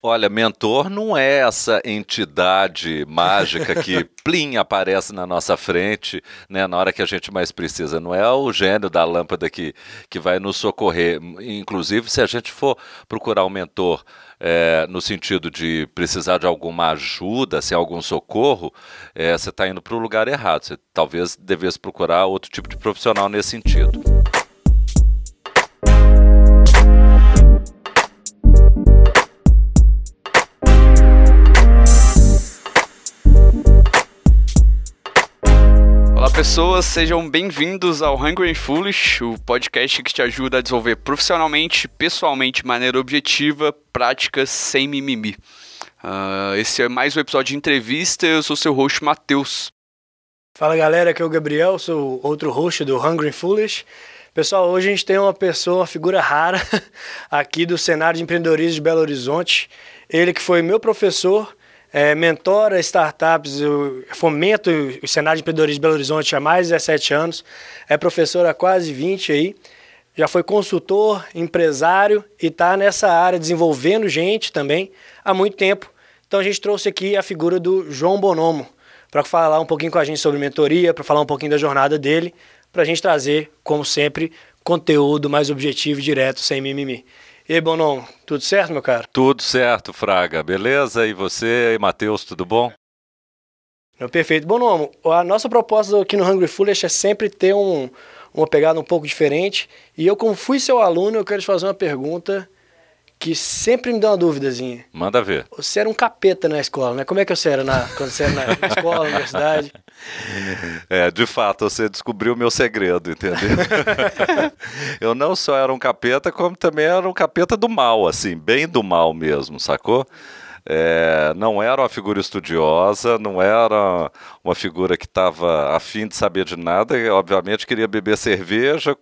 Olha, mentor não é essa entidade mágica que plim aparece na nossa frente, né, na hora que a gente mais precisa. Não é o gênio da lâmpada que, que vai nos socorrer. Inclusive, se a gente for procurar um mentor é, no sentido de precisar de alguma ajuda, sem algum socorro, é, você está indo para o lugar errado. Você talvez devesse procurar outro tipo de profissional nesse sentido. Pessoas, sejam bem-vindos ao Hungry and Foolish, o podcast que te ajuda a desenvolver profissionalmente, pessoalmente, de maneira objetiva, práticas sem mimimi. Uh, esse é mais um episódio de entrevista, eu sou seu host, Matheus. Fala galera, aqui é o Gabriel, sou outro host do Hungry and Foolish. Pessoal, hoje a gente tem uma pessoa, uma figura rara aqui do cenário de empreendedorismo de Belo Horizonte. Ele que foi meu professor é, mentora startups, fomento o cenário de empreendedorismo de Belo Horizonte há mais de 17 anos, é professor há quase 20 aí, já foi consultor, empresário e está nessa área desenvolvendo gente também há muito tempo. Então a gente trouxe aqui a figura do João Bonomo para falar um pouquinho com a gente sobre mentoria, para falar um pouquinho da jornada dele, para a gente trazer, como sempre, conteúdo mais objetivo e direto, sem mimimi. E aí, Bonon, tudo certo, meu cara? Tudo certo, Fraga. Beleza? E você, e Matheus, tudo bom? Não, perfeito. Bonomo, a nossa proposta aqui no Hungry Foolish é sempre ter um, uma pegada um pouco diferente. E eu, como fui seu aluno, eu quero te fazer uma pergunta que sempre me dá uma duvidazinha. Manda ver. Você era um capeta na escola, né? Como é que você era na, quando você era na escola, na universidade? É, de fato, você descobriu o meu segredo, entendeu? eu não só era um capeta, como também era um capeta do mal, assim, bem do mal mesmo, sacou? É, não era uma figura estudiosa, não era uma figura que estava afim de saber de nada, obviamente queria beber cerveja,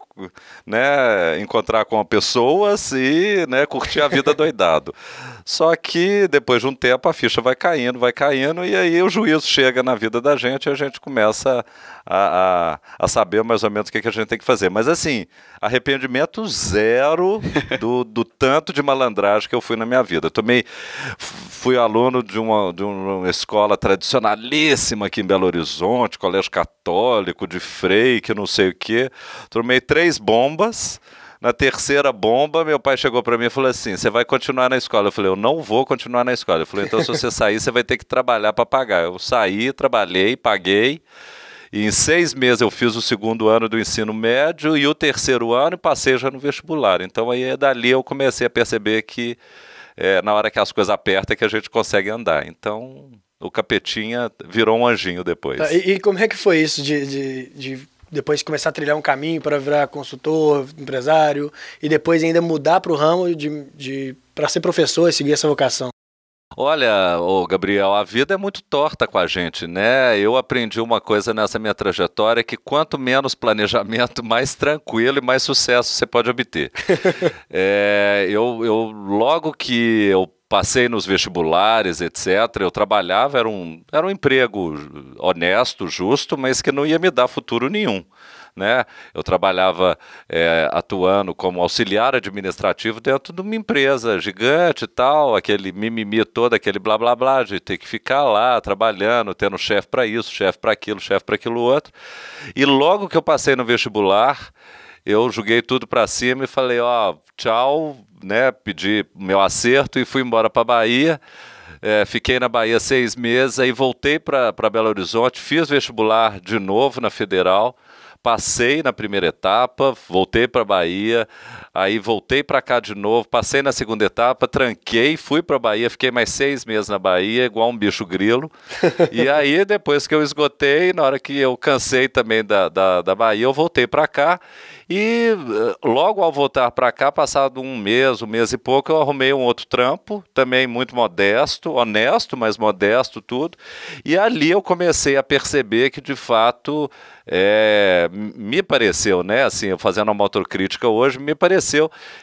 né, encontrar com pessoas e né, curtir a vida doidado. Só que depois de um tempo a ficha vai caindo, vai caindo, e aí o juízo chega na vida da gente e a gente começa a, a, a saber mais ou menos o que, que, a gente tem que fazer. Mas assim, arrependimento zero do, do tanto de malandragem que eu fui na minha vida. Eu tomei, fui aluno de uma, de uma escola tradicionalíssima aqui em Belo Horizonte, colégio católico, de freio, que não sei o quê. Tomei três bombas. Na terceira bomba, meu pai chegou para mim e falou assim: Você vai continuar na escola? Eu falei: Eu não vou continuar na escola. Ele falou: Então, se você sair, você vai ter que trabalhar para pagar. Eu saí, trabalhei, paguei. E em seis meses eu fiz o segundo ano do ensino médio e o terceiro ano passei já no vestibular. Então aí dali eu comecei a perceber que é, na hora que as coisas apertam é que a gente consegue andar. Então o capetinha virou um anjinho depois. Tá, e, e, como é que foi isso de, de, de depois começar a trilhar um caminho para virar consultor, empresário e depois ainda mudar para o ramo de, de para ser professor e seguir essa vocação? Olha, ô Gabriel, a vida é muito torta com a gente, né? Eu aprendi uma coisa nessa minha trajetória que quanto menos planejamento, mais tranquilo e mais sucesso você pode obter. é, eu, eu logo que eu passei nos vestibulares, etc. Eu trabalhava, era um, era um emprego honesto, justo, mas que não ia me dar futuro nenhum né? Eu trabalhava é, atuando como auxiliar administrativo dentro de uma empresa gigante e tal, aquele mimimi todo, aquele blá blá blá de ter que ficar lá trabalhando, tendo chefe para isso, chefe para aquilo, chefe para aquilo outro. E logo que eu passei no vestibular, eu joguei tudo para cima e falei, ó, tchau, né? Pedi meu acerto e fui embora para Bahia. É, fiquei na Bahia seis meses, aí voltei para Belo Horizonte, fiz vestibular de novo na Federal passei na primeira etapa, voltei para Bahia, aí voltei para cá de novo, passei na segunda etapa, tranquei, fui para Bahia, fiquei mais seis meses na Bahia, igual um bicho grilo. e aí, depois que eu esgotei, na hora que eu cansei também da, da, da Bahia, eu voltei para cá. E eh, logo ao voltar para cá, passado um mês, um mês e pouco, eu arrumei um outro trampo, também muito modesto, honesto, mas modesto tudo. E ali eu comecei a perceber que de fato é, me pareceu, né, assim, fazendo uma autocrítica hoje, me pareceu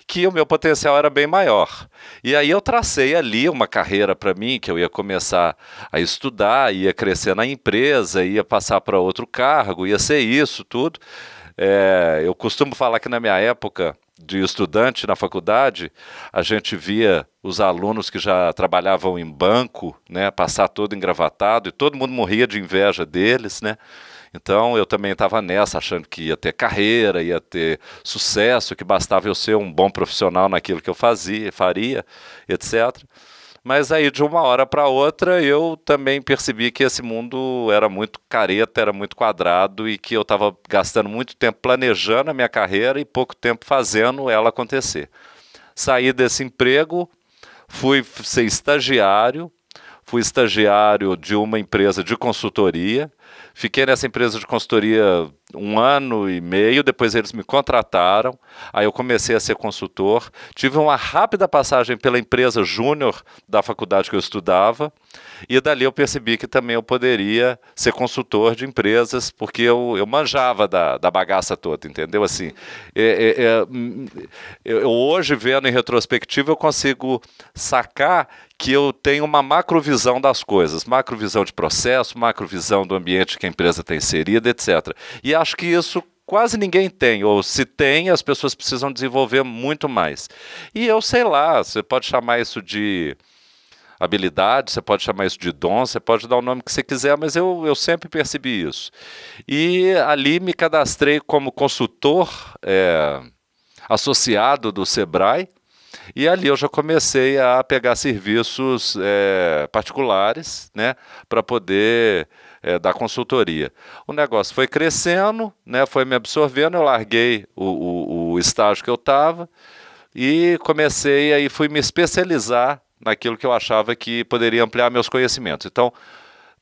que o meu potencial era bem maior. E aí eu tracei ali uma carreira para mim, que eu ia começar a estudar, ia crescer na empresa, ia passar para outro cargo, ia ser isso, tudo. É, eu costumo falar que na minha época de estudante na faculdade, a gente via os alunos que já trabalhavam em banco, né, passar todo engravatado e todo mundo morria de inveja deles, né? Então eu também estava nessa, achando que ia ter carreira, ia ter sucesso, que bastava eu ser um bom profissional naquilo que eu fazia, faria, etc. Mas aí de uma hora para outra eu também percebi que esse mundo era muito careta, era muito quadrado e que eu estava gastando muito tempo planejando a minha carreira e pouco tempo fazendo ela acontecer. Saí desse emprego, fui ser estagiário, fui estagiário de uma empresa de consultoria Fiquei nessa empresa de consultoria um ano e meio, depois eles me contrataram, aí eu comecei a ser consultor. Tive uma rápida passagem pela empresa júnior da faculdade que eu estudava, e dali eu percebi que também eu poderia ser consultor de empresas, porque eu, eu manjava da, da bagaça toda, entendeu? Assim, é, é, é, eu, hoje, vendo em retrospectiva, eu consigo sacar que eu tenho uma macrovisão das coisas, macrovisão de processo, macrovisão do ambiente que a empresa está inserida, etc. E acho que isso quase ninguém tem, ou se tem, as pessoas precisam desenvolver muito mais. E eu sei lá, você pode chamar isso de habilidade, você pode chamar isso de dom, você pode dar o nome que você quiser, mas eu, eu sempre percebi isso. E ali me cadastrei como consultor é, associado do Sebrae, e ali eu já comecei a pegar serviços é, particulares, né, para poder é, dar consultoria. O negócio foi crescendo, né, foi me absorvendo, eu larguei o, o, o estágio que eu estava e comecei aí fui me especializar naquilo que eu achava que poderia ampliar meus conhecimentos. Então,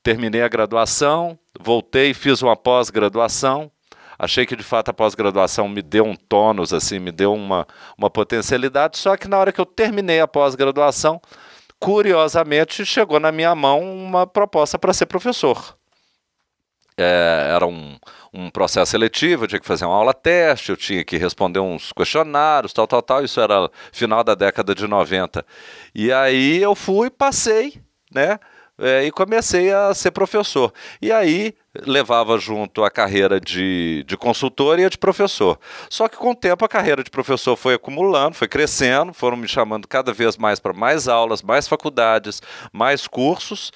terminei a graduação, voltei, fiz uma pós-graduação, Achei que de fato a pós-graduação me deu um tônus, assim, me deu uma, uma potencialidade, só que na hora que eu terminei a pós-graduação, curiosamente chegou na minha mão uma proposta para ser professor. É, era um, um processo seletivo, eu tinha que fazer uma aula teste, eu tinha que responder uns questionários, tal, tal, tal. Isso era final da década de 90. E aí eu fui, passei, né? É, e comecei a ser professor. E aí levava junto a carreira de, de consultor e a de professor. Só que com o tempo a carreira de professor foi acumulando, foi crescendo, foram me chamando cada vez mais para mais aulas, mais faculdades, mais cursos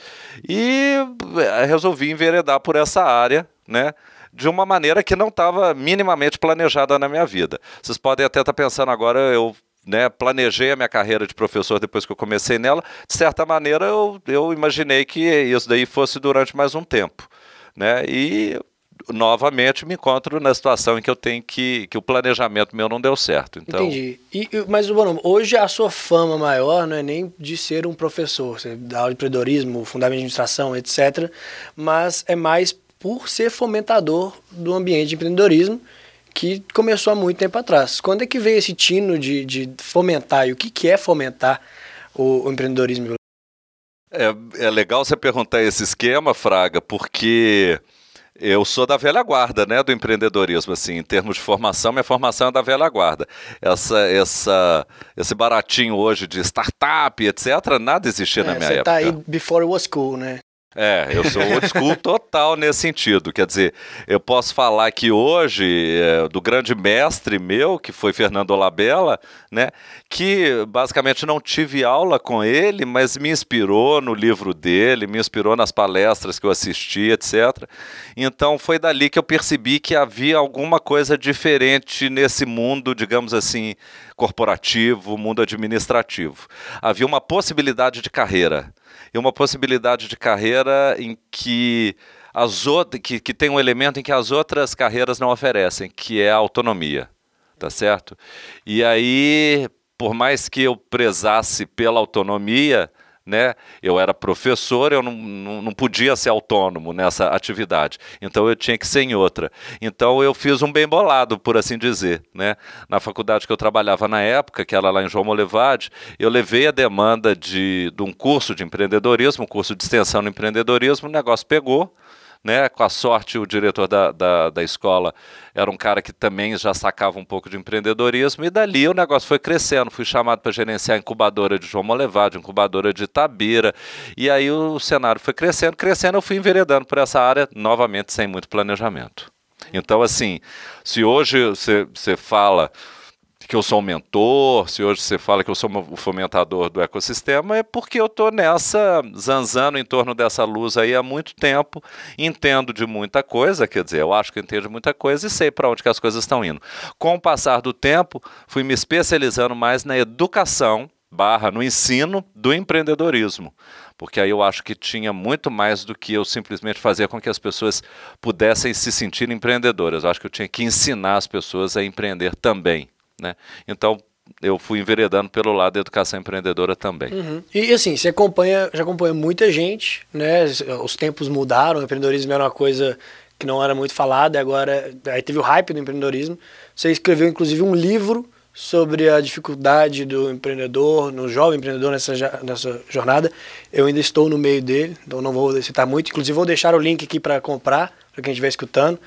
e eh, resolvi enveredar por essa área, né? De uma maneira que não estava minimamente planejada na minha vida. Vocês podem até estar tá pensando agora, eu né, planejei a minha carreira de professor depois que eu comecei nela. De certa maneira, eu, eu imaginei que isso daí fosse durante mais um tempo né? E novamente me encontro na situação em que eu tenho que que o planejamento meu não deu certo. Então... Entendi. E, mas bom, hoje a sua fama maior não é nem de ser um professor, você dá aula de empreendedorismo, fundamento de administração, etc. Mas é mais por ser fomentador do ambiente de empreendedorismo que começou há muito tempo atrás. Quando é que veio esse tino de, de fomentar e o que, que é fomentar o, o empreendedorismo? É, é legal você perguntar esse esquema, Fraga, porque eu sou da velha guarda, né, do empreendedorismo, assim, em termos de formação, minha formação é da velha guarda. Essa, essa, esse baratinho hoje de startup, etc., nada existia é, na minha você época. Você tá aí before it was cool, né? É, eu sou old school total nesse sentido. Quer dizer, eu posso falar que hoje, é, do grande mestre meu, que foi Fernando Labella, né, que basicamente não tive aula com ele, mas me inspirou no livro dele, me inspirou nas palestras que eu assisti, etc. Então foi dali que eu percebi que havia alguma coisa diferente nesse mundo, digamos assim, corporativo, mundo administrativo. Havia uma possibilidade de carreira e uma possibilidade de carreira em que as outras, que, que tem um elemento em que as outras carreiras não oferecem, que é a autonomia, tá certo? E aí, por mais que eu prezasse pela autonomia, né? Eu era professor, eu não, não, não, podia ser autônomo nessa atividade, então eu tinha que ser em outra. Então eu fiz um bem bolado, por assim dizer, né? Na faculdade que eu trabalhava na época, que era lá em João Molevade, eu levei a demanda de, de um curso de empreendedorismo, um curso de extensão no empreendedorismo, o negócio pegou, né? Com a sorte, o diretor da, da, da, escola era um cara que também já sacava um pouco de empreendedorismo, e dali o negócio foi crescendo. Fui chamado para gerenciar a incubadora de João Molevade, incubadora de Tabira, e aí o cenário foi crescendo, crescendo, eu fui enveredando por essa área, novamente sem muito planejamento. Então, assim, se hoje você fala que eu sou um mentor, se hoje você fala que eu sou o fomentador do ecossistema, é porque eu estou nessa, zanzando em torno dessa luz aí há muito tempo, entendo de muita coisa, quer dizer, eu acho que entendo de muita coisa e sei para onde que as coisas estão indo. Com o passar do tempo, fui me especializando mais na educação barra no ensino do empreendedorismo porque aí eu acho que tinha muito mais do que eu simplesmente fazer com que as pessoas pudessem se sentir empreendedoras. Eu acho que eu tinha que ensinar as pessoas a empreender também. Né? Então, eu fui enveredando pelo lado da educação empreendedora também. Uhum. E assim, você acompanha, já acompanha muita gente, né? Os tempos mudaram, o empreendedorismo era uma coisa que não era muito falada, agora aí teve o hype do empreendedorismo. Você escreveu inclusive um livro sobre a dificuldade do empreendedor, no jovem empreendedor nessa, nessa jornada. Eu ainda estou no meio dele, então não vou citar muito. Inclusive vou deixar o link aqui para comprar, para quem estiver escutando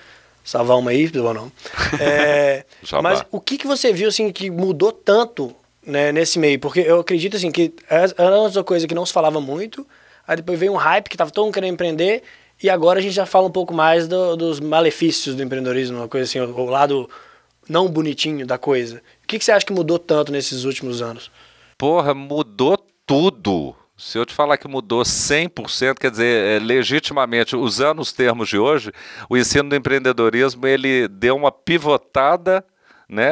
salvar uma aí, ou não. É, mas o que, que você viu assim que mudou tanto né, nesse meio? Porque eu acredito assim que era uma coisa que não se falava muito, aí depois veio um hype que tava todo mundo querendo empreender, e agora a gente já fala um pouco mais do, dos malefícios do empreendedorismo, uma coisa assim, o, o lado não bonitinho da coisa. O que, que você acha que mudou tanto nesses últimos anos? Porra, mudou tudo. Se eu te falar que mudou 100%, quer dizer, é, legitimamente, usando os termos de hoje, o ensino do empreendedorismo ele deu uma pivotada né,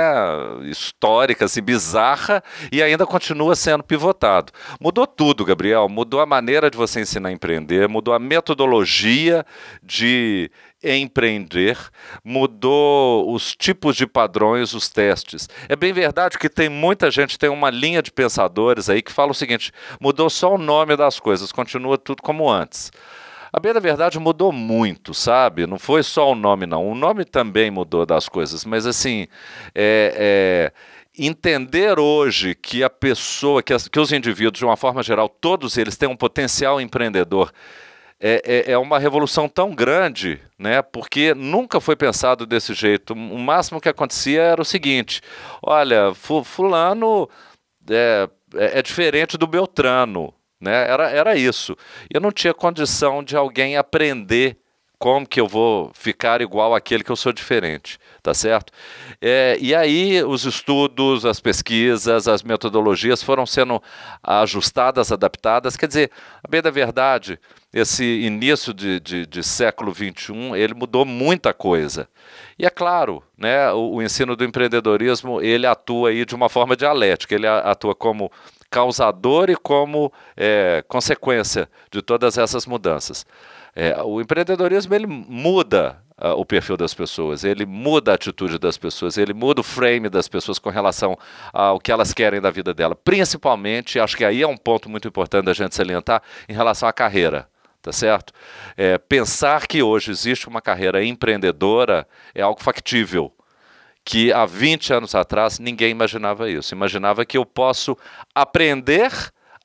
histórica, assim, bizarra, e ainda continua sendo pivotado. Mudou tudo, Gabriel. Mudou a maneira de você ensinar a empreender, mudou a metodologia de empreender, mudou os tipos de padrões, os testes. É bem verdade que tem muita gente, tem uma linha de pensadores aí que fala o seguinte: mudou só o nome das coisas, continua tudo como antes. A bem da verdade mudou muito, sabe? Não foi só o nome, não. O nome também mudou das coisas, mas assim, é, é entender hoje que a pessoa, que, as, que, os indivíduos, de uma forma geral, todos eles têm um potencial empreendedor é, é, é, uma revolução tão grande, né? Porque nunca foi pensado desse jeito. O máximo que acontecia era o seguinte: olha, fulano é, é, é diferente do Beltrano, né? Era, era isso. Eu não tinha condição de alguém aprender como que eu vou ficar igual àquele que eu sou diferente, tá certo? É, e aí os estudos, as pesquisas, as metodologias foram sendo ajustadas, adaptadas. Quer dizer, a bem da verdade, esse início de, de, de século XXI, ele mudou muita coisa. E é claro, né, o, o ensino do empreendedorismo, ele atua aí de uma forma dialética, ele atua como causador e como é, consequência de todas essas mudanças. É, o empreendedorismo ele muda uh, o perfil das pessoas, ele muda a atitude das pessoas, ele muda o frame das pessoas com relação ao que elas querem da vida dela. Principalmente, acho que aí é um ponto muito importante da gente salientar, em relação à carreira. Tá certo? É, pensar que hoje existe uma carreira empreendedora é algo factível que há 20 anos atrás ninguém imaginava isso. Imaginava que eu posso aprender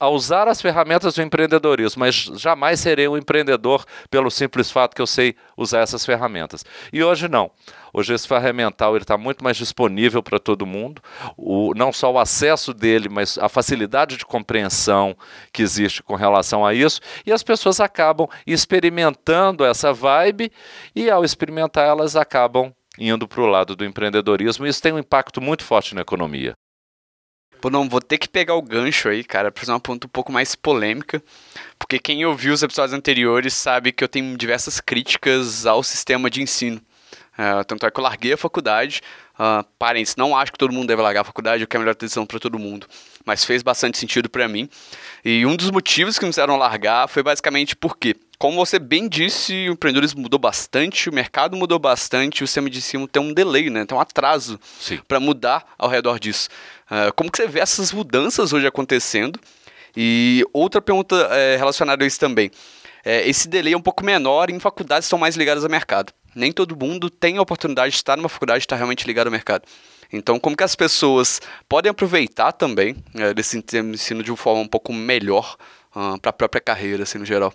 a usar as ferramentas do empreendedorismo, mas jamais serei um empreendedor pelo simples fato que eu sei usar essas ferramentas. E hoje não. Hoje esse ferramental está muito mais disponível para todo mundo, o, não só o acesso dele, mas a facilidade de compreensão que existe com relação a isso, e as pessoas acabam experimentando essa vibe, e ao experimentar elas acabam indo para o lado do empreendedorismo, isso tem um impacto muito forte na economia. Pô, não, vou ter que pegar o gancho aí, cara, pra fazer uma pergunta um pouco mais polêmica. Porque quem ouviu os episódios anteriores sabe que eu tenho diversas críticas ao sistema de ensino. Uh, tanto é que eu larguei a faculdade. Uh, parentes, não acho que todo mundo deve largar a faculdade, eu quero a melhor decisão para todo mundo. Mas fez bastante sentido para mim. E um dos motivos que me fizeram largar foi basicamente porque, como você bem disse, o empreendedorismo mudou bastante, o mercado mudou bastante, o sistema de ensino tem um delay, né? tem um atraso para mudar ao redor disso. Uh, como que você vê essas mudanças hoje acontecendo? E outra pergunta é, relacionada a isso também. É, esse delay é um pouco menor em faculdades que estão mais ligadas ao mercado. Nem todo mundo tem a oportunidade de estar numa faculdade e estar realmente ligado ao mercado. Então, como que as pessoas podem aproveitar também é, desse ensino de uma forma um pouco melhor uh, para a própria carreira, assim, no geral?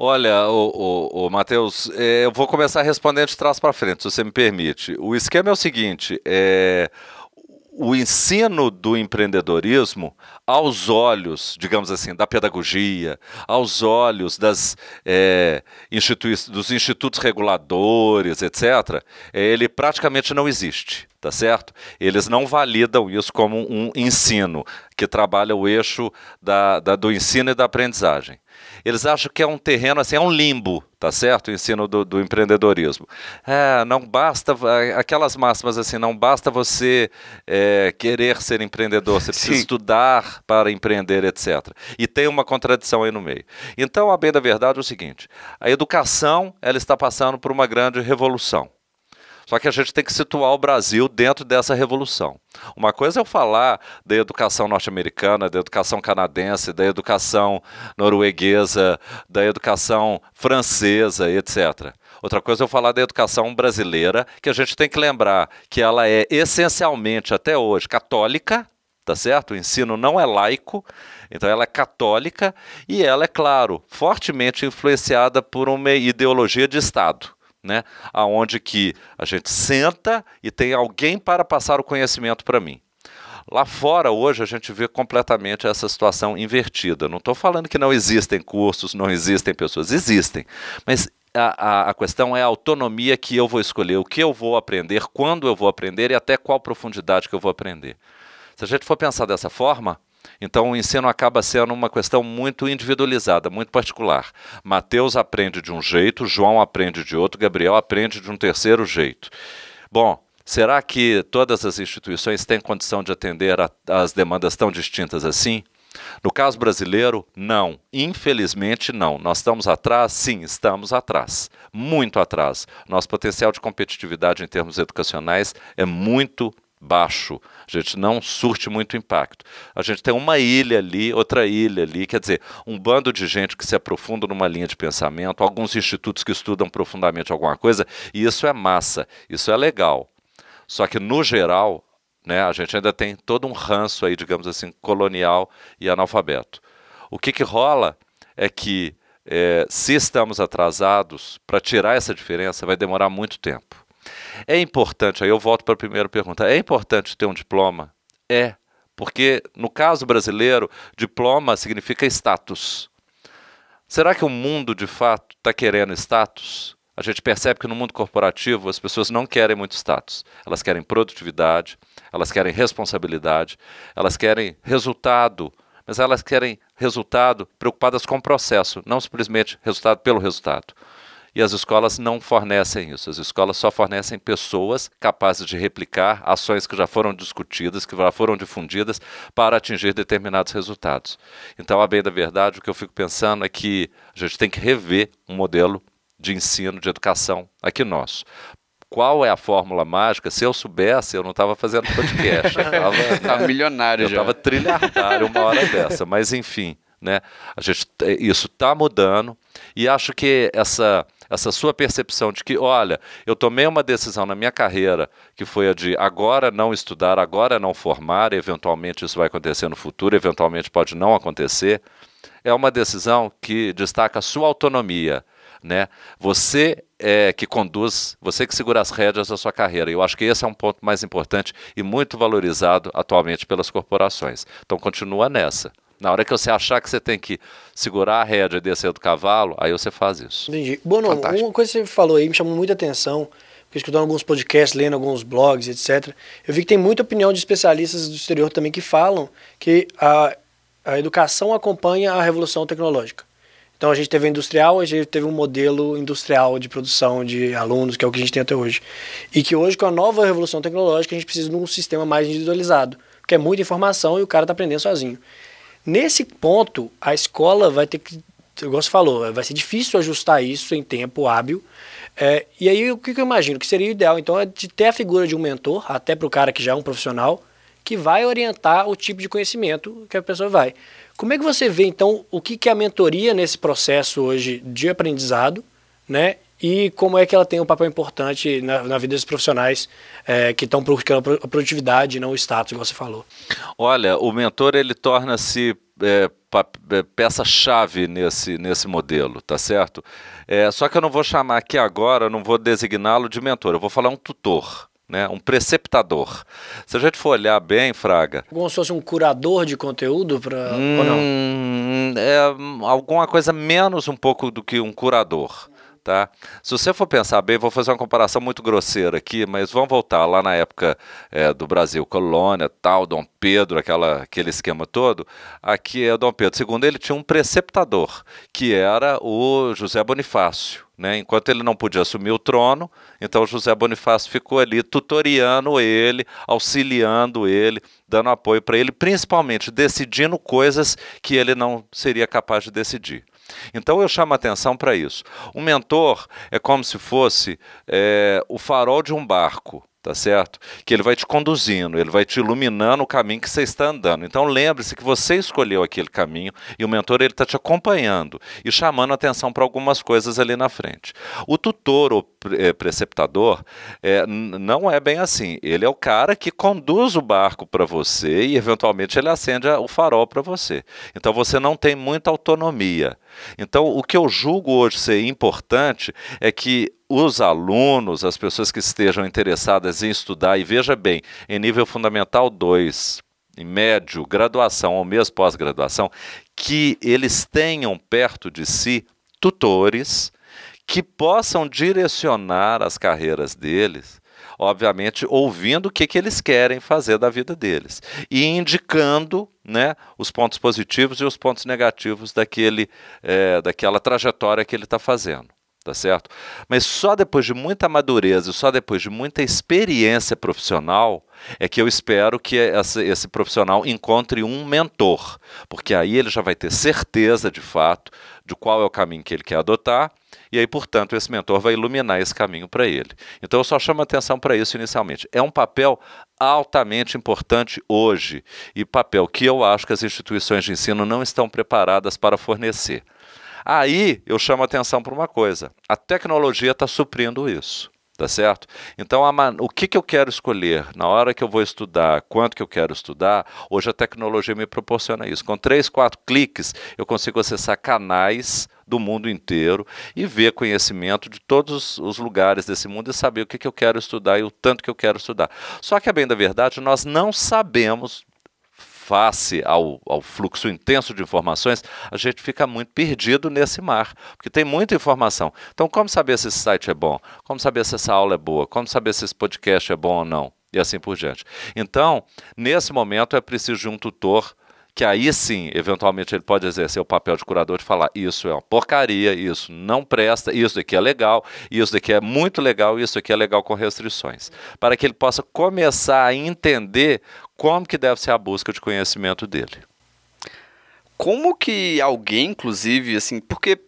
Olha, o, o, o Matheus, é, eu vou começar respondendo de trás para frente, se você me permite. O esquema é o seguinte: é, o ensino do empreendedorismo aos olhos, digamos assim, da pedagogia, aos olhos das, é, institui dos institutos reguladores, etc., ele praticamente não existe. tá certo? Eles não validam isso como um ensino que trabalha o eixo da, da, do ensino e da aprendizagem. Eles acham que é um terreno, assim, é um limbo, tá certo? O ensino do, do empreendedorismo. É, não basta, aquelas máximas assim, não basta você é, querer ser empreendedor, você precisa Sim. estudar para empreender, etc. E tem uma contradição aí no meio. Então, a bem da verdade é o seguinte, a educação, ela está passando por uma grande revolução. Só que a gente tem que situar o Brasil dentro dessa revolução. Uma coisa é eu falar da educação norte-americana, da educação canadense, da educação norueguesa, da educação francesa, etc. Outra coisa é eu falar da educação brasileira, que a gente tem que lembrar que ela é essencialmente, até hoje, católica, tá certo? O ensino não é laico, então ela é católica e ela é, claro, fortemente influenciada por uma ideologia de Estado né? Aonde que a gente senta e tem alguém para passar o conhecimento para mim. Lá fora, hoje, a gente vê completamente essa situação invertida. Não estou falando que não existem cursos, não existem pessoas, existem. Mas a, a, a, questão é a autonomia que eu vou escolher, o que eu vou aprender, quando eu vou aprender e até qual profundidade que eu vou aprender. Se a gente for pensar dessa forma, então o ensino acaba sendo uma questão muito individualizada, muito particular. Mateus aprende de um jeito, João aprende de outro, Gabriel aprende de um terceiro jeito. Bom, será que todas as instituições têm condição de atender às demandas tão distintas assim? No caso brasileiro, não. Infelizmente, não. Nós estamos atrás? Sim, estamos atrás. Muito atrás. Nosso potencial de competitividade em termos educacionais é muito baixo, a gente não surte muito impacto. A gente tem uma ilha ali, outra ilha ali, quer dizer, um bando de gente que se aprofunda numa linha de pensamento, alguns institutos que estudam profundamente alguma coisa, e isso é massa, isso é legal. Só que, no geral, né, a gente ainda tem todo um ranço aí, digamos assim, colonial e analfabeto. O que, que rola é que, é, se estamos atrasados, para tirar essa diferença vai demorar muito tempo. É importante, aí eu volto para a primeira pergunta: é importante ter um diploma? É, porque no caso brasileiro, diploma significa status. Será que o mundo de fato está querendo status? A gente percebe que no mundo corporativo as pessoas não querem muito status. Elas querem produtividade, elas querem responsabilidade, elas querem resultado, mas elas querem resultado preocupadas com o processo, não simplesmente resultado pelo resultado. E as escolas não fornecem isso. As escolas só fornecem pessoas capazes de replicar ações que já foram discutidas, que já foram difundidas para atingir determinados resultados. Então, a bem da verdade, o que eu fico pensando é que a gente tem que rever um modelo de ensino, de educação aqui nosso. Qual é a fórmula mágica? Se eu soubesse, eu não estava fazendo podcast. Eu estava tá milionário eu já. Eu estava trilhardário uma hora dessa. Mas, enfim, né? A gente, isso está mudando e acho que essa essa sua percepção de que, olha, eu tomei uma decisão na minha carreira que foi a de agora não estudar, agora não formar, eventualmente isso vai acontecer no futuro, eventualmente pode não acontecer, é uma decisão que destaca a sua autonomia. Né? Você é que conduz, você que segura as rédeas da sua carreira. Eu acho que esse é um ponto mais importante e muito valorizado atualmente pelas corporações. Então continua nessa. Na hora que você achar que você tem que segurar a rédea e descer do cavalo, aí você faz isso. Entendi. Bono, uma coisa que você falou aí me chamou muita atenção, porque escutando alguns podcasts, lendo alguns blogs, etc. Eu vi que tem muita opinião de especialistas do exterior também que falam que a, a educação acompanha a revolução tecnológica. Então a gente teve a industrial, a gente teve um modelo industrial de produção de alunos, que é o que a gente tem até hoje. E que hoje, com a nova revolução tecnológica, a gente precisa de um sistema mais individualizado, porque é muita informação e o cara está aprendendo sozinho. Nesse ponto, a escola vai ter que, igual você falou, vai ser difícil ajustar isso em tempo hábil. É, e aí, o que, que eu imagino? Que seria o ideal, então, é de ter a figura de um mentor, até para o cara que já é um profissional, que vai orientar o tipo de conhecimento que a pessoa vai. Como é que você vê, então, o que, que é a mentoria nesse processo hoje de aprendizado, né? E como é que ela tem um papel importante na, na vida dos profissionais é, que estão procurando a produtividade e não o status, igual você falou? Olha, o mentor ele torna-se é, é, peça-chave nesse, nesse modelo, tá certo? É, só que eu não vou chamar aqui agora, não vou designá-lo de mentor, eu vou falar um tutor. Né, um preceptador. Se a gente for olhar bem, Fraga. Como se fosse um curador de conteúdo para. Hum, ou não? Hum, é alguma coisa menos um pouco do que um curador Tá? Se você for pensar bem, vou fazer uma comparação muito grosseira aqui, mas vamos voltar lá na época é, do Brasil, colônia, tal, Dom Pedro, aquela, aquele esquema todo. Aqui é Dom Pedro II, ele tinha um preceptador, que era o José Bonifácio. Né? Enquanto ele não podia assumir o trono, então José Bonifácio ficou ali tutoriando ele, auxiliando ele, dando apoio para ele, principalmente decidindo coisas que ele não seria capaz de decidir. Então eu chamo atenção para isso. O mentor é como se fosse é, o farol de um barco tá certo? Que ele vai te conduzindo, ele vai te iluminando o caminho que você está andando. Então lembre-se que você escolheu aquele caminho e o mentor ele está te acompanhando e chamando atenção para algumas coisas ali na frente. O tutor ou é, preceptador é, não é bem assim. Ele é o cara que conduz o barco para você e eventualmente ele acende o farol para você. Então você não tem muita autonomia. Então o que eu julgo hoje ser importante é que os alunos, as pessoas que estejam interessadas em estudar, e veja bem, em nível fundamental 2, em médio, graduação ou mesmo pós-graduação, que eles tenham perto de si tutores que possam direcionar as carreiras deles, obviamente ouvindo o que, que eles querem fazer da vida deles e indicando né, os pontos positivos e os pontos negativos daquele, é, daquela trajetória que ele está fazendo tá certo? Mas só depois de muita madureza, só depois de muita experiência profissional, é que eu espero que esse, esse, profissional encontre um mentor, porque aí ele já vai ter certeza de fato de qual é o caminho que ele quer adotar, e aí, portanto, esse mentor vai iluminar esse caminho para ele. Então eu só chamo atenção para isso inicialmente. É um papel altamente importante hoje, e papel que eu acho que as instituições de ensino não estão preparadas para fornecer. Aí eu chamo atenção para uma coisa: a tecnologia está suprindo isso. Tá certo? Então, o que, que eu quero escolher na hora que eu vou estudar, quanto que eu quero estudar, hoje a tecnologia me proporciona isso. Com três, quatro cliques, eu consigo acessar canais do mundo inteiro e ver conhecimento de todos os lugares desse mundo e saber o que, que eu quero estudar e o tanto que eu quero estudar. Só que, a bem da verdade, nós não sabemos face ao, ao fluxo intenso de informações, a gente fica muito perdido nesse mar, porque tem muita informação. Então, como saber se esse site é bom? Como saber se essa aula é boa? Como saber se esse podcast é bom ou não? E assim por diante. Então, nesse momento, é preciso de um tutor que aí sim, eventualmente, ele pode exercer o papel de curador de falar: isso é uma porcaria, isso não presta, isso daqui é legal, isso daqui é muito legal, isso daqui é legal com restrições. Para que ele possa começar a entender como que deve ser a busca de conhecimento dele. Como que alguém, inclusive, assim, porque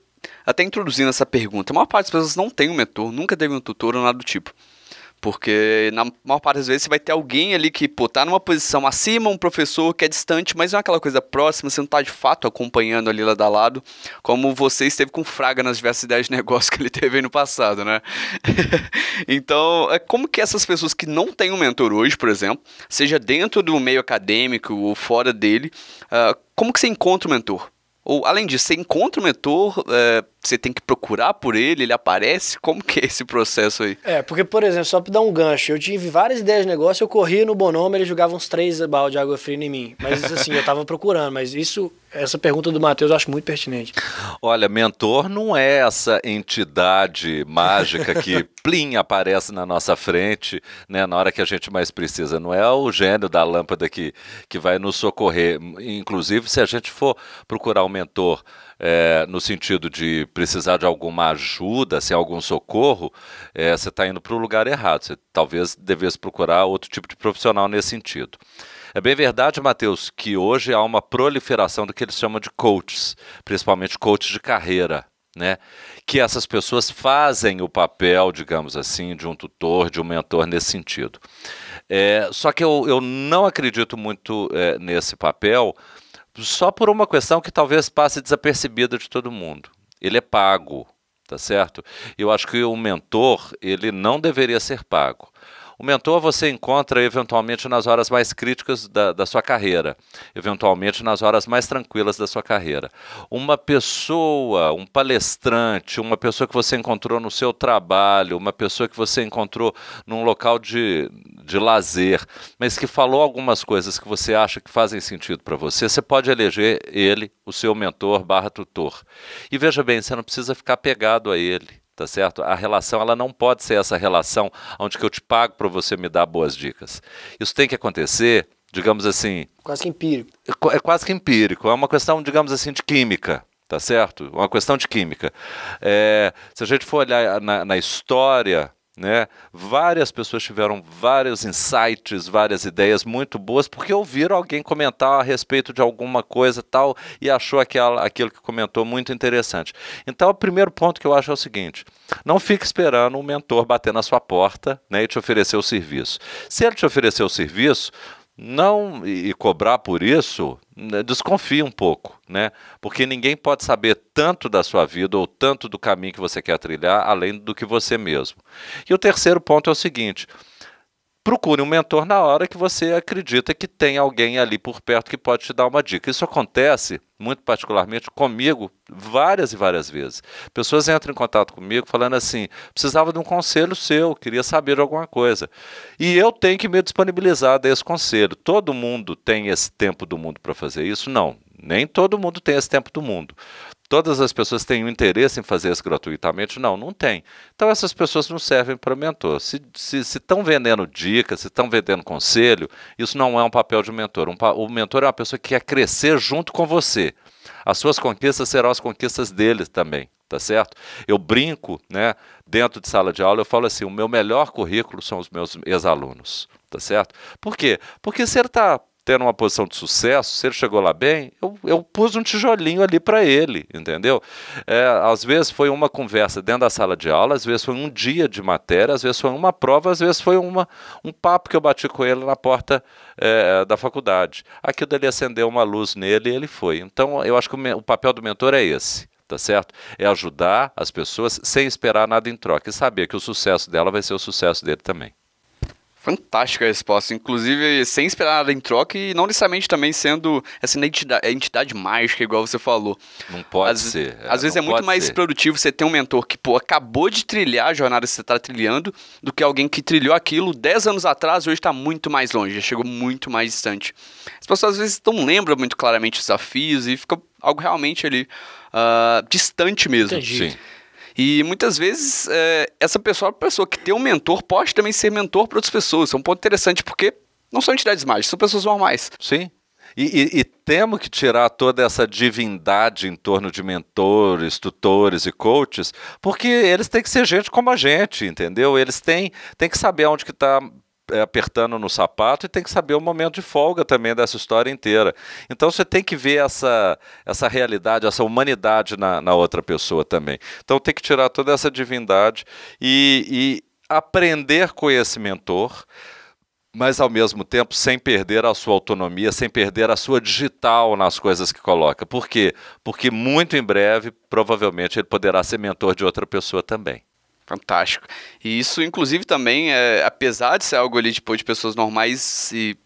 até introduzindo essa pergunta, a maior parte das pessoas não tem um mentor, nunca teve um tutor ou nada do tipo. Porque na maior parte das vezes você vai ter alguém ali que, pô, tá numa posição acima, um professor que é distante, mas não é aquela coisa próxima, você não tá de fato acompanhando ali lado a lado, como você esteve com Fraga nas diversas ideias de negócio que ele teve aí no passado, né? então, é como que essas pessoas que não têm um mentor hoje, por exemplo, seja dentro do meio acadêmico ou fora dele, uh, como que você encontra o mentor? Ou, além disso, você encontra o mentor, é, você tem que procurar por ele, ele aparece? Como que é esse processo aí? É, porque, por exemplo, só para dar um gancho, eu tive várias ideias de negócio, eu corria no Bonome, ele jogava uns três balde de água fria em mim. Mas, assim, eu tava procurando, mas isso, essa pergunta do Matheus eu acho muito pertinente. Olha, mentor não é essa entidade mágica que, plim, aparece na nossa frente, né, na hora que a gente mais precisa. Não é o gênio da lâmpada que, que vai nos socorrer. Inclusive, se a gente for procurar um mentor é, no sentido de precisar de alguma ajuda, sem algum socorro, é, você está indo para o lugar errado. Você talvez devesse procurar outro tipo de profissional nesse sentido. É bem verdade, Matheus, que hoje há uma proliferação do que eles chamam de coaches, principalmente coaches de carreira. Né? Que essas pessoas fazem o papel, digamos assim, de um tutor, de um mentor nesse sentido. É, só que eu, eu não acredito muito é, nesse papel, só por uma questão que talvez passe desapercebida de todo mundo. Ele é pago, tá certo? Eu acho que o mentor, ele não deveria ser pago. O mentor você encontra eventualmente nas horas mais críticas da, da sua carreira, eventualmente nas horas mais tranquilas da sua carreira. Uma pessoa, um palestrante, uma pessoa que você encontrou no seu trabalho, uma pessoa que você encontrou num local de, de lazer, mas que falou algumas coisas que você acha que fazem sentido para você, você pode eleger ele o seu mentor barra tutor. E veja bem, você não precisa ficar pegado a ele tá certo? A relação ela não pode ser essa relação onde que eu te pago para você me dar boas dicas. Isso tem que acontecer, digamos assim. Quase que empírico. É, é quase que empírico. É uma questão, digamos assim, de química tá certo? Uma questão de química. É, se a gente for olhar na, na história né? Várias pessoas tiveram vários insights, várias ideias muito boas, porque ouviram alguém comentar a respeito de alguma coisa tal e achou aquela, aquilo que comentou muito interessante. Então, o primeiro ponto que eu acho é o seguinte: não fique esperando o mentor bater na sua porta né, e te oferecer o serviço. Se ele te oferecer o serviço, não e cobrar por isso, né, desconfie um pouco, né? Porque ninguém pode saber tanto da sua vida ou tanto do caminho que você quer trilhar além do que você mesmo. E o terceiro ponto é o seguinte: procure um mentor na hora que você acredita que tem alguém ali por perto que pode te dar uma dica. Isso acontece, muito particularmente comigo, várias e várias vezes. Pessoas entram em contato comigo falando assim: precisava de um conselho seu, queria saber alguma coisa. E eu tenho que me disponibilizar desse conselho. Todo mundo tem esse tempo do mundo para fazer isso? Não. Nem todo mundo tem esse tempo do mundo todas as pessoas têm um interesse em fazer isso gratuitamente? Não, não tem. Então essas pessoas não servem para mentor. Se estão vendendo dicas, se estão vendendo conselho, isso não é um papel de mentor. Um, o mentor é uma pessoa que quer crescer junto com você. As suas conquistas serão as conquistas dele também, tá certo? Eu brinco, né, dentro de sala de aula, eu falo assim, o meu melhor currículo são os meus ex-alunos, tá certo? Por quê? Porque se ele está tendo uma posição de sucesso, se ele chegou lá bem, eu, eu pus um tijolinho ali para ele, entendeu? É, às vezes foi uma conversa dentro da sala de aula, às vezes foi um dia de matéria, às vezes foi uma prova, às vezes foi uma, um papo que eu bati com ele na porta é, da faculdade. Aquilo dele acendeu uma luz nele e ele foi. Então, eu acho que o, o papel do mentor é esse tá certo? É ajudar as pessoas sem esperar nada em troca e saber que o sucesso dela vai ser o sucesso dele também. Fantástica a resposta. Inclusive, sem esperar nada em troca e não necessariamente também sendo essa entidade, entidade mágica, igual você falou. Não pode às, ser. É, às vezes é muito mais ser. produtivo você ter um mentor que, pô, acabou de trilhar a jornada que você está trilhando do que alguém que trilhou aquilo 10 anos atrás e hoje está muito mais longe, já chegou muito mais distante. As pessoas às vezes não lembram muito claramente os desafios e fica algo realmente ali uh, distante mesmo. Entendi. Sim. E muitas vezes é, essa pessoa, a pessoa que tem um mentor, pode também ser mentor para outras pessoas. Isso é um ponto interessante porque não são entidades mágicas, são pessoas normais. Sim. E, e, e, temos que tirar toda essa divindade em torno de mentores, tutores e coaches, porque eles têm que ser gente como a gente, entendeu? Eles têm, têm que saber onde que está apertando no sapato e tem que saber o momento de folga também dessa história inteira. Então você tem que ver essa, essa realidade, essa humanidade na, na outra pessoa também. Então tem que tirar toda essa divindade e, e aprender com esse mentor mas ao mesmo tempo sem perder a sua autonomia, sem perder a sua digital nas coisas que coloca. Por quê? Porque muito em breve, provavelmente, ele poderá ser mentor de outra pessoa também. Fantástico. E isso, inclusive, também, é, apesar de ser algo ali tipo, de pessoas normais e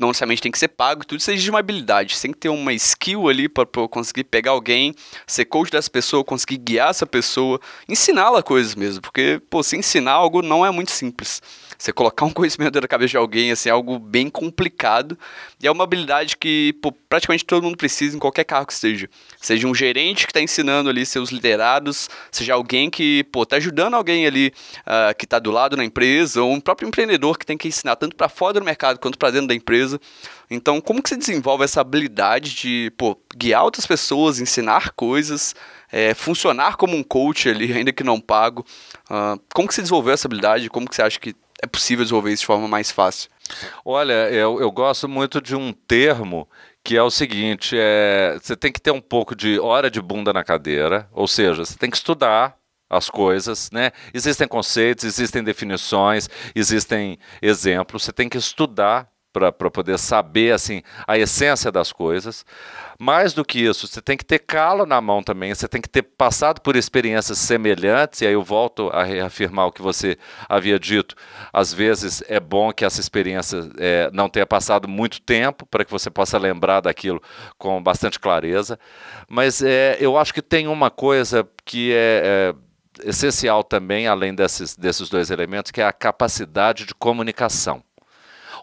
não necessariamente tem que ser pago, tudo seja de uma habilidade. Você tem que ter uma skill ali para conseguir pegar alguém, ser coach dessa pessoa, conseguir guiar essa pessoa, ensiná-la coisas mesmo. Porque, pô, se ensinar algo não é muito simples. Você colocar um conhecimento da cabeça de alguém assim, é algo bem complicado. E é uma habilidade que pô, praticamente todo mundo precisa em qualquer cargo que esteja. Seja um gerente que está ensinando ali seus liderados, seja alguém que está ajudando alguém ali uh, que está do lado na empresa, ou um próprio empreendedor que tem que ensinar tanto para fora do mercado quanto para dentro da empresa. Então, como que você desenvolve essa habilidade de pô, guiar outras pessoas, ensinar coisas, é, funcionar como um coach ali, ainda que não pago? Uh, como que você desenvolveu essa habilidade? Como que você acha que é possível desenvolver isso de forma mais fácil? Olha, eu, eu gosto muito de um termo que é o seguinte: é, você tem que ter um pouco de hora de bunda na cadeira, ou seja, você tem que estudar as coisas, né? Existem conceitos, existem definições, existem exemplos, você tem que estudar para poder saber assim a essência das coisas. Mais do que isso, você tem que ter calo na mão também, você tem que ter passado por experiências semelhantes, e aí eu volto a reafirmar o que você havia dito. Às vezes é bom que essa experiência é, não tenha passado muito tempo, para que você possa lembrar daquilo com bastante clareza. Mas é, eu acho que tem uma coisa que é, é essencial também, além desses, desses dois elementos, que é a capacidade de comunicação.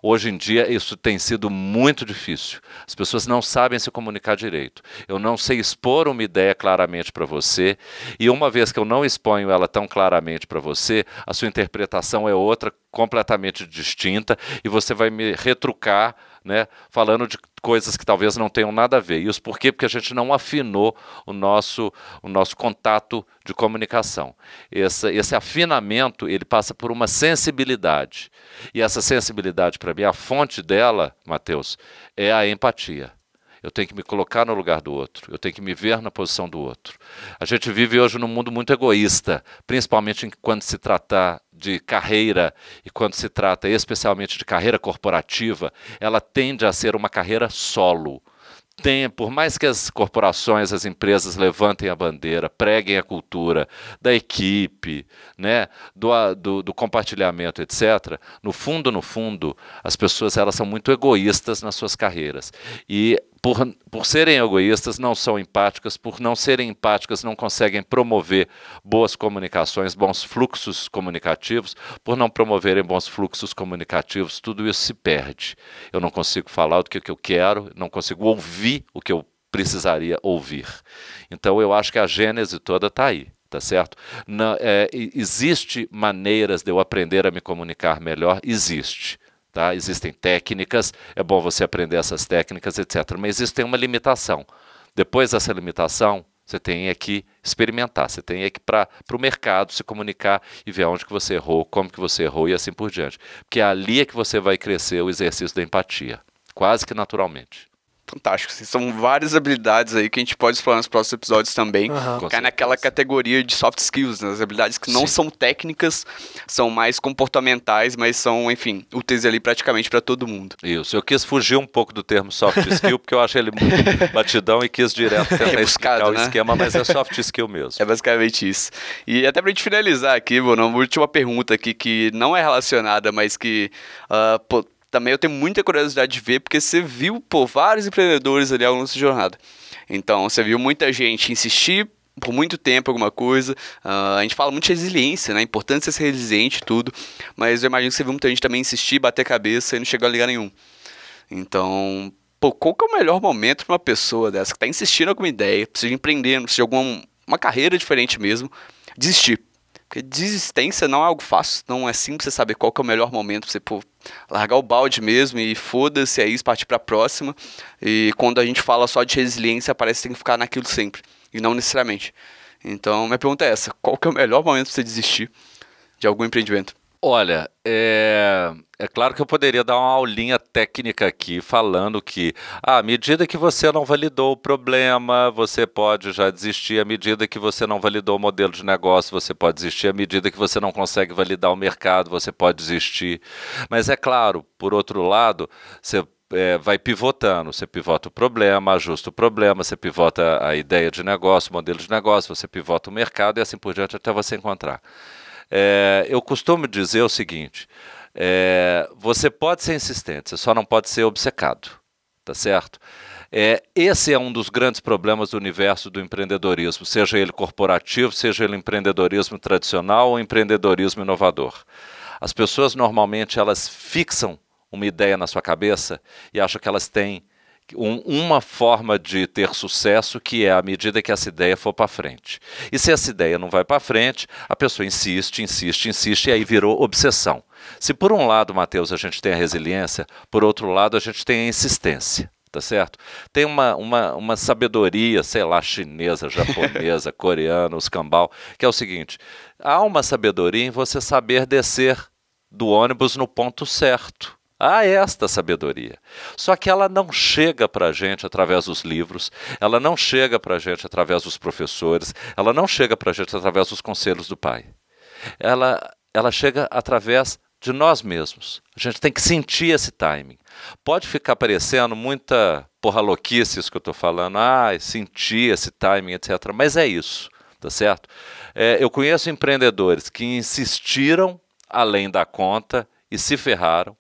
Hoje em dia isso tem sido muito difícil. As pessoas não sabem se comunicar direito. Eu não sei expor uma ideia claramente para você, e uma vez que eu não exponho ela tão claramente para você, a sua interpretação é outra, completamente distinta, e você vai me retrucar né, falando de coisas que talvez não tenham nada a ver. Isso por quê? Porque a gente não afinou o nosso, o nosso contato de comunicação. Esse, esse afinamento ele passa por uma sensibilidade. E essa sensibilidade, para mim, a fonte dela, Mateus, é a empatia. Eu tenho que me colocar no lugar do outro. Eu tenho que me ver na posição do outro. A gente vive hoje num mundo muito egoísta, principalmente quando se trata de carreira e quando se trata especialmente de carreira corporativa, ela tende a ser uma carreira solo tem, por mais que as corporações, as empresas levantem a bandeira, preguem a cultura da equipe, né, do, do, do, compartilhamento, etc., no fundo, no fundo, as pessoas elas são muito egoístas nas suas carreiras. E por, por serem egoístas, não são empáticas, por não serem empáticas, não conseguem promover boas comunicações, bons fluxos comunicativos, por não promoverem bons fluxos comunicativos, tudo isso se perde. Eu não consigo falar o que, que eu quero, não consigo ouvir o que eu precisaria ouvir. Então eu acho que a gênese toda está aí tá certo? Não, é, existe maneiras de eu aprender a me comunicar melhor? Existe. Tá? Existem técnicas, é bom você aprender essas técnicas, etc. Mas isso tem uma limitação. Depois dessa limitação, você tem que experimentar, você tem que ir para o mercado se comunicar e ver onde que você errou, como que você errou e assim por diante. Porque é ali é que você vai crescer o exercício da empatia, quase que naturalmente fantástico. Assim, são várias habilidades aí que a gente pode explorar nos próximos episódios também. Uhum. Cai naquela categoria de soft skills, né? as habilidades que não Sim. são técnicas, são mais comportamentais, mas são, enfim, úteis ali praticamente para todo mundo. Isso. Eu quis fugir um pouco do termo soft skill, porque eu acho ele muito batidão e quis direto tentar é explicar né? o esquema, mas é soft skill mesmo. É basicamente isso. E até pra gente finalizar aqui, Bruno, uma última pergunta aqui que não é relacionada, mas que uh, também eu tenho muita curiosidade de ver, porque você viu, pô, vários empreendedores ali ao longo dessa jornada. Então, você viu muita gente insistir por muito tempo alguma coisa. Uh, a gente fala muito de resiliência, né? A importância de ser resiliente e tudo. Mas eu imagino que você viu muita gente também insistir, bater cabeça e não chegou a ligar nenhum. Então, pô, qual que é o melhor momento para uma pessoa dessa que está insistindo em alguma ideia, precisa de empreender, precisa de alguma uma carreira diferente mesmo, desistir? Porque desistência não é algo fácil, não é simples você saber qual é o melhor momento pra você pô, largar o balde mesmo e foda-se aí, partir para a próxima. E quando a gente fala só de resiliência, parece que tem que ficar naquilo sempre, e não necessariamente. Então, minha pergunta é essa: qual que é o melhor momento para você desistir de algum empreendimento? Olha, é, é claro que eu poderia dar uma aulinha técnica aqui, falando que à medida que você não validou o problema, você pode já desistir. À medida que você não validou o modelo de negócio, você pode desistir. À medida que você não consegue validar o mercado, você pode desistir. Mas é claro, por outro lado, você é, vai pivotando. Você pivota o problema, ajusta o problema, você pivota a ideia de negócio, o modelo de negócio, você pivota o mercado e assim por diante até você encontrar. É, eu costumo dizer o seguinte: é, você pode ser insistente, você só não pode ser obcecado, tá certo? É, esse é um dos grandes problemas do universo do empreendedorismo, seja ele corporativo, seja ele empreendedorismo tradicional ou empreendedorismo inovador. As pessoas normalmente elas fixam uma ideia na sua cabeça e acham que elas têm um, uma forma de ter sucesso que é à medida que essa ideia for para frente. E se essa ideia não vai para frente, a pessoa insiste, insiste, insiste e aí virou obsessão. Se por um lado, Mateus, a gente tem a resiliência, por outro lado a gente tem a insistência. Tá certo? Tem uma, uma, uma sabedoria, sei lá, chinesa, japonesa, coreana, os cambal, que é o seguinte: há uma sabedoria em você saber descer do ônibus no ponto certo. Há esta sabedoria. Só que ela não chega para a gente através dos livros, ela não chega para a gente através dos professores, ela não chega para a gente através dos conselhos do pai. Ela, ela chega através de nós mesmos. A gente tem que sentir esse timing. Pode ficar parecendo muita porra louquice isso que eu estou falando, ah, sentir esse timing, etc. Mas é isso, tá certo? É, eu conheço empreendedores que insistiram além da conta e se ferraram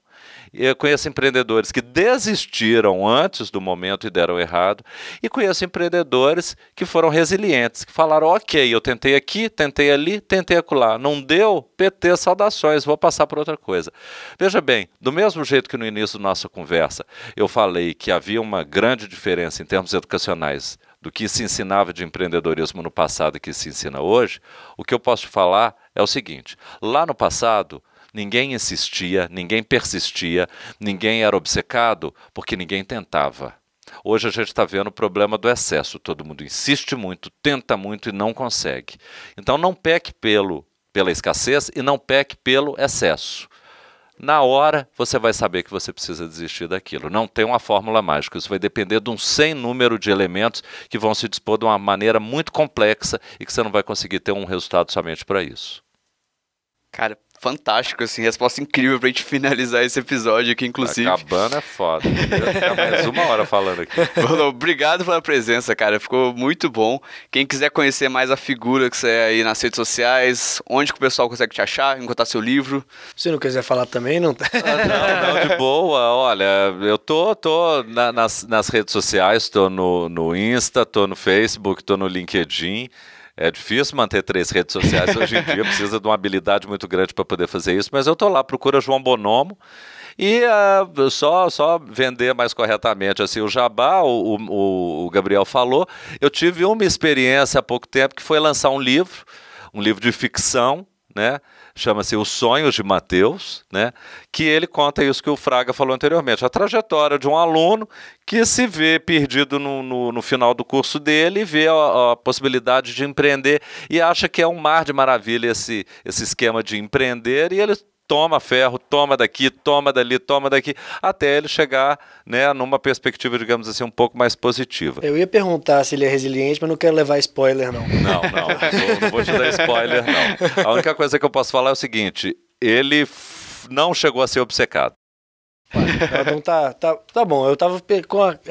Eu conheço empreendedores que desistiram antes do momento e deram errado. E conheço empreendedores que foram resilientes, que falaram: ok, eu tentei aqui, tentei ali, tentei acolá. Não deu? PT, saudações, vou passar por outra coisa. Veja bem, do mesmo jeito que no início da nossa conversa eu falei que havia uma grande diferença em termos educacionais do que se ensinava de empreendedorismo no passado e que se ensina hoje, o que eu posso falar é o seguinte: lá no passado, ninguém insistia, ninguém persistia, ninguém era obcecado porque ninguém tentava. Hoje a gente está vendo o problema do excesso. Todo mundo insiste muito, tenta muito e não consegue. Então não peque pelo, pela escassez e não peque pelo excesso. Na hora você vai saber que você precisa desistir daquilo. Não tem uma fórmula mágica. Isso vai depender de um sem número de elementos que vão se dispor de uma maneira muito complexa e que você não vai conseguir ter um resultado somente para isso. Cara, fantástico, assim, resposta incrível pra gente finalizar esse episódio aqui, inclusive. Acabando é foda. Ficar mais uma hora falando aqui. obrigado pela presença, cara. Ficou muito bom. Quem quiser conhecer mais a figura que você é aí nas redes sociais, onde que o pessoal consegue te achar, encontrar seu livro? Se não quiser falar também, não. Ah, não, não, de boa. Olha, eu tô, tô na, nas, nas redes sociais, tô no, no Insta, tô no Facebook, tô no LinkedIn. É difícil manter três redes sociais hoje em dia, precisa de uma habilidade muito grande para poder fazer isso, mas eu estou lá, procura João Bonomo. E uh, só, só vender mais corretamente assim o jabá, o, o, o Gabriel falou. Eu tive uma experiência há pouco tempo que foi lançar um livro, um livro de ficção, né? Chama-se Os Sonhos de Mateus, né? que ele conta isso que o Fraga falou anteriormente, a trajetória de um aluno que se vê perdido no, no, no final do curso dele vê a, a, possibilidade de empreender e acha que é um mar de maravilha esse, esse esquema de empreender e ele toma ferro, toma daqui, toma dali, toma daqui, até ele chegar né, numa perspectiva, digamos assim, um pouco mais positiva. Eu ia perguntar se ele é resiliente, mas não quero levar spoiler, não. Não, não, não, não vou te dar spoiler, não. A única coisa que eu posso falar é o seguinte: ele não chegou a ser obcecado. Então tá, tá, tá bom. Eu tava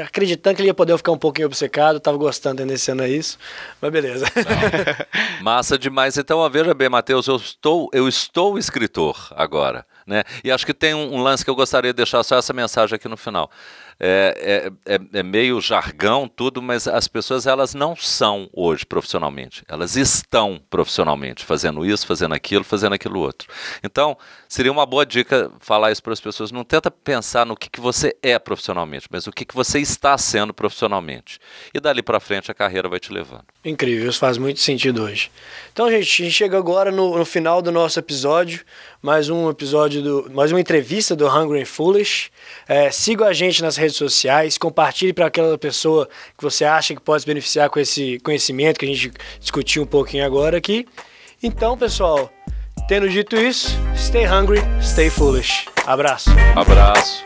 acreditando que ele ia poder ficar um pouquinho obcecado, tava gostando, tendenciando a isso, mas beleza. Não. Massa demais. Então, veja bem, Matheus, eu estou, eu estou escritor agora. Né? E acho que tem um, um lance que eu gostaria de deixar só essa mensagem aqui no final é, é, é, é, meio jargão, tudo, mas as pessoas elas não são hoje profissionalmente. Elas estão profissionalmente, fazendo isso, fazendo aquilo, fazendo aquilo outro. Então, seria uma boa dica falar isso para as pessoas. Não tenta pensar no que, que você é profissionalmente, mas o que, que você está sendo profissionalmente. E dali para frente a carreira vai te levando. Incrível, isso faz muito sentido hoje. Então, gente, a gente chega agora no, no final do nosso episódio. Mais um episódio, do, mais uma entrevista do Hungry and Foolish. É, siga a gente nas redes sociais, compartilhe para aquela pessoa que você acha que pode se beneficiar com esse conhecimento que a gente discutiu um pouquinho agora aqui. Então, pessoal, tendo dito isso, stay hungry, stay foolish. Abraço. Abraço.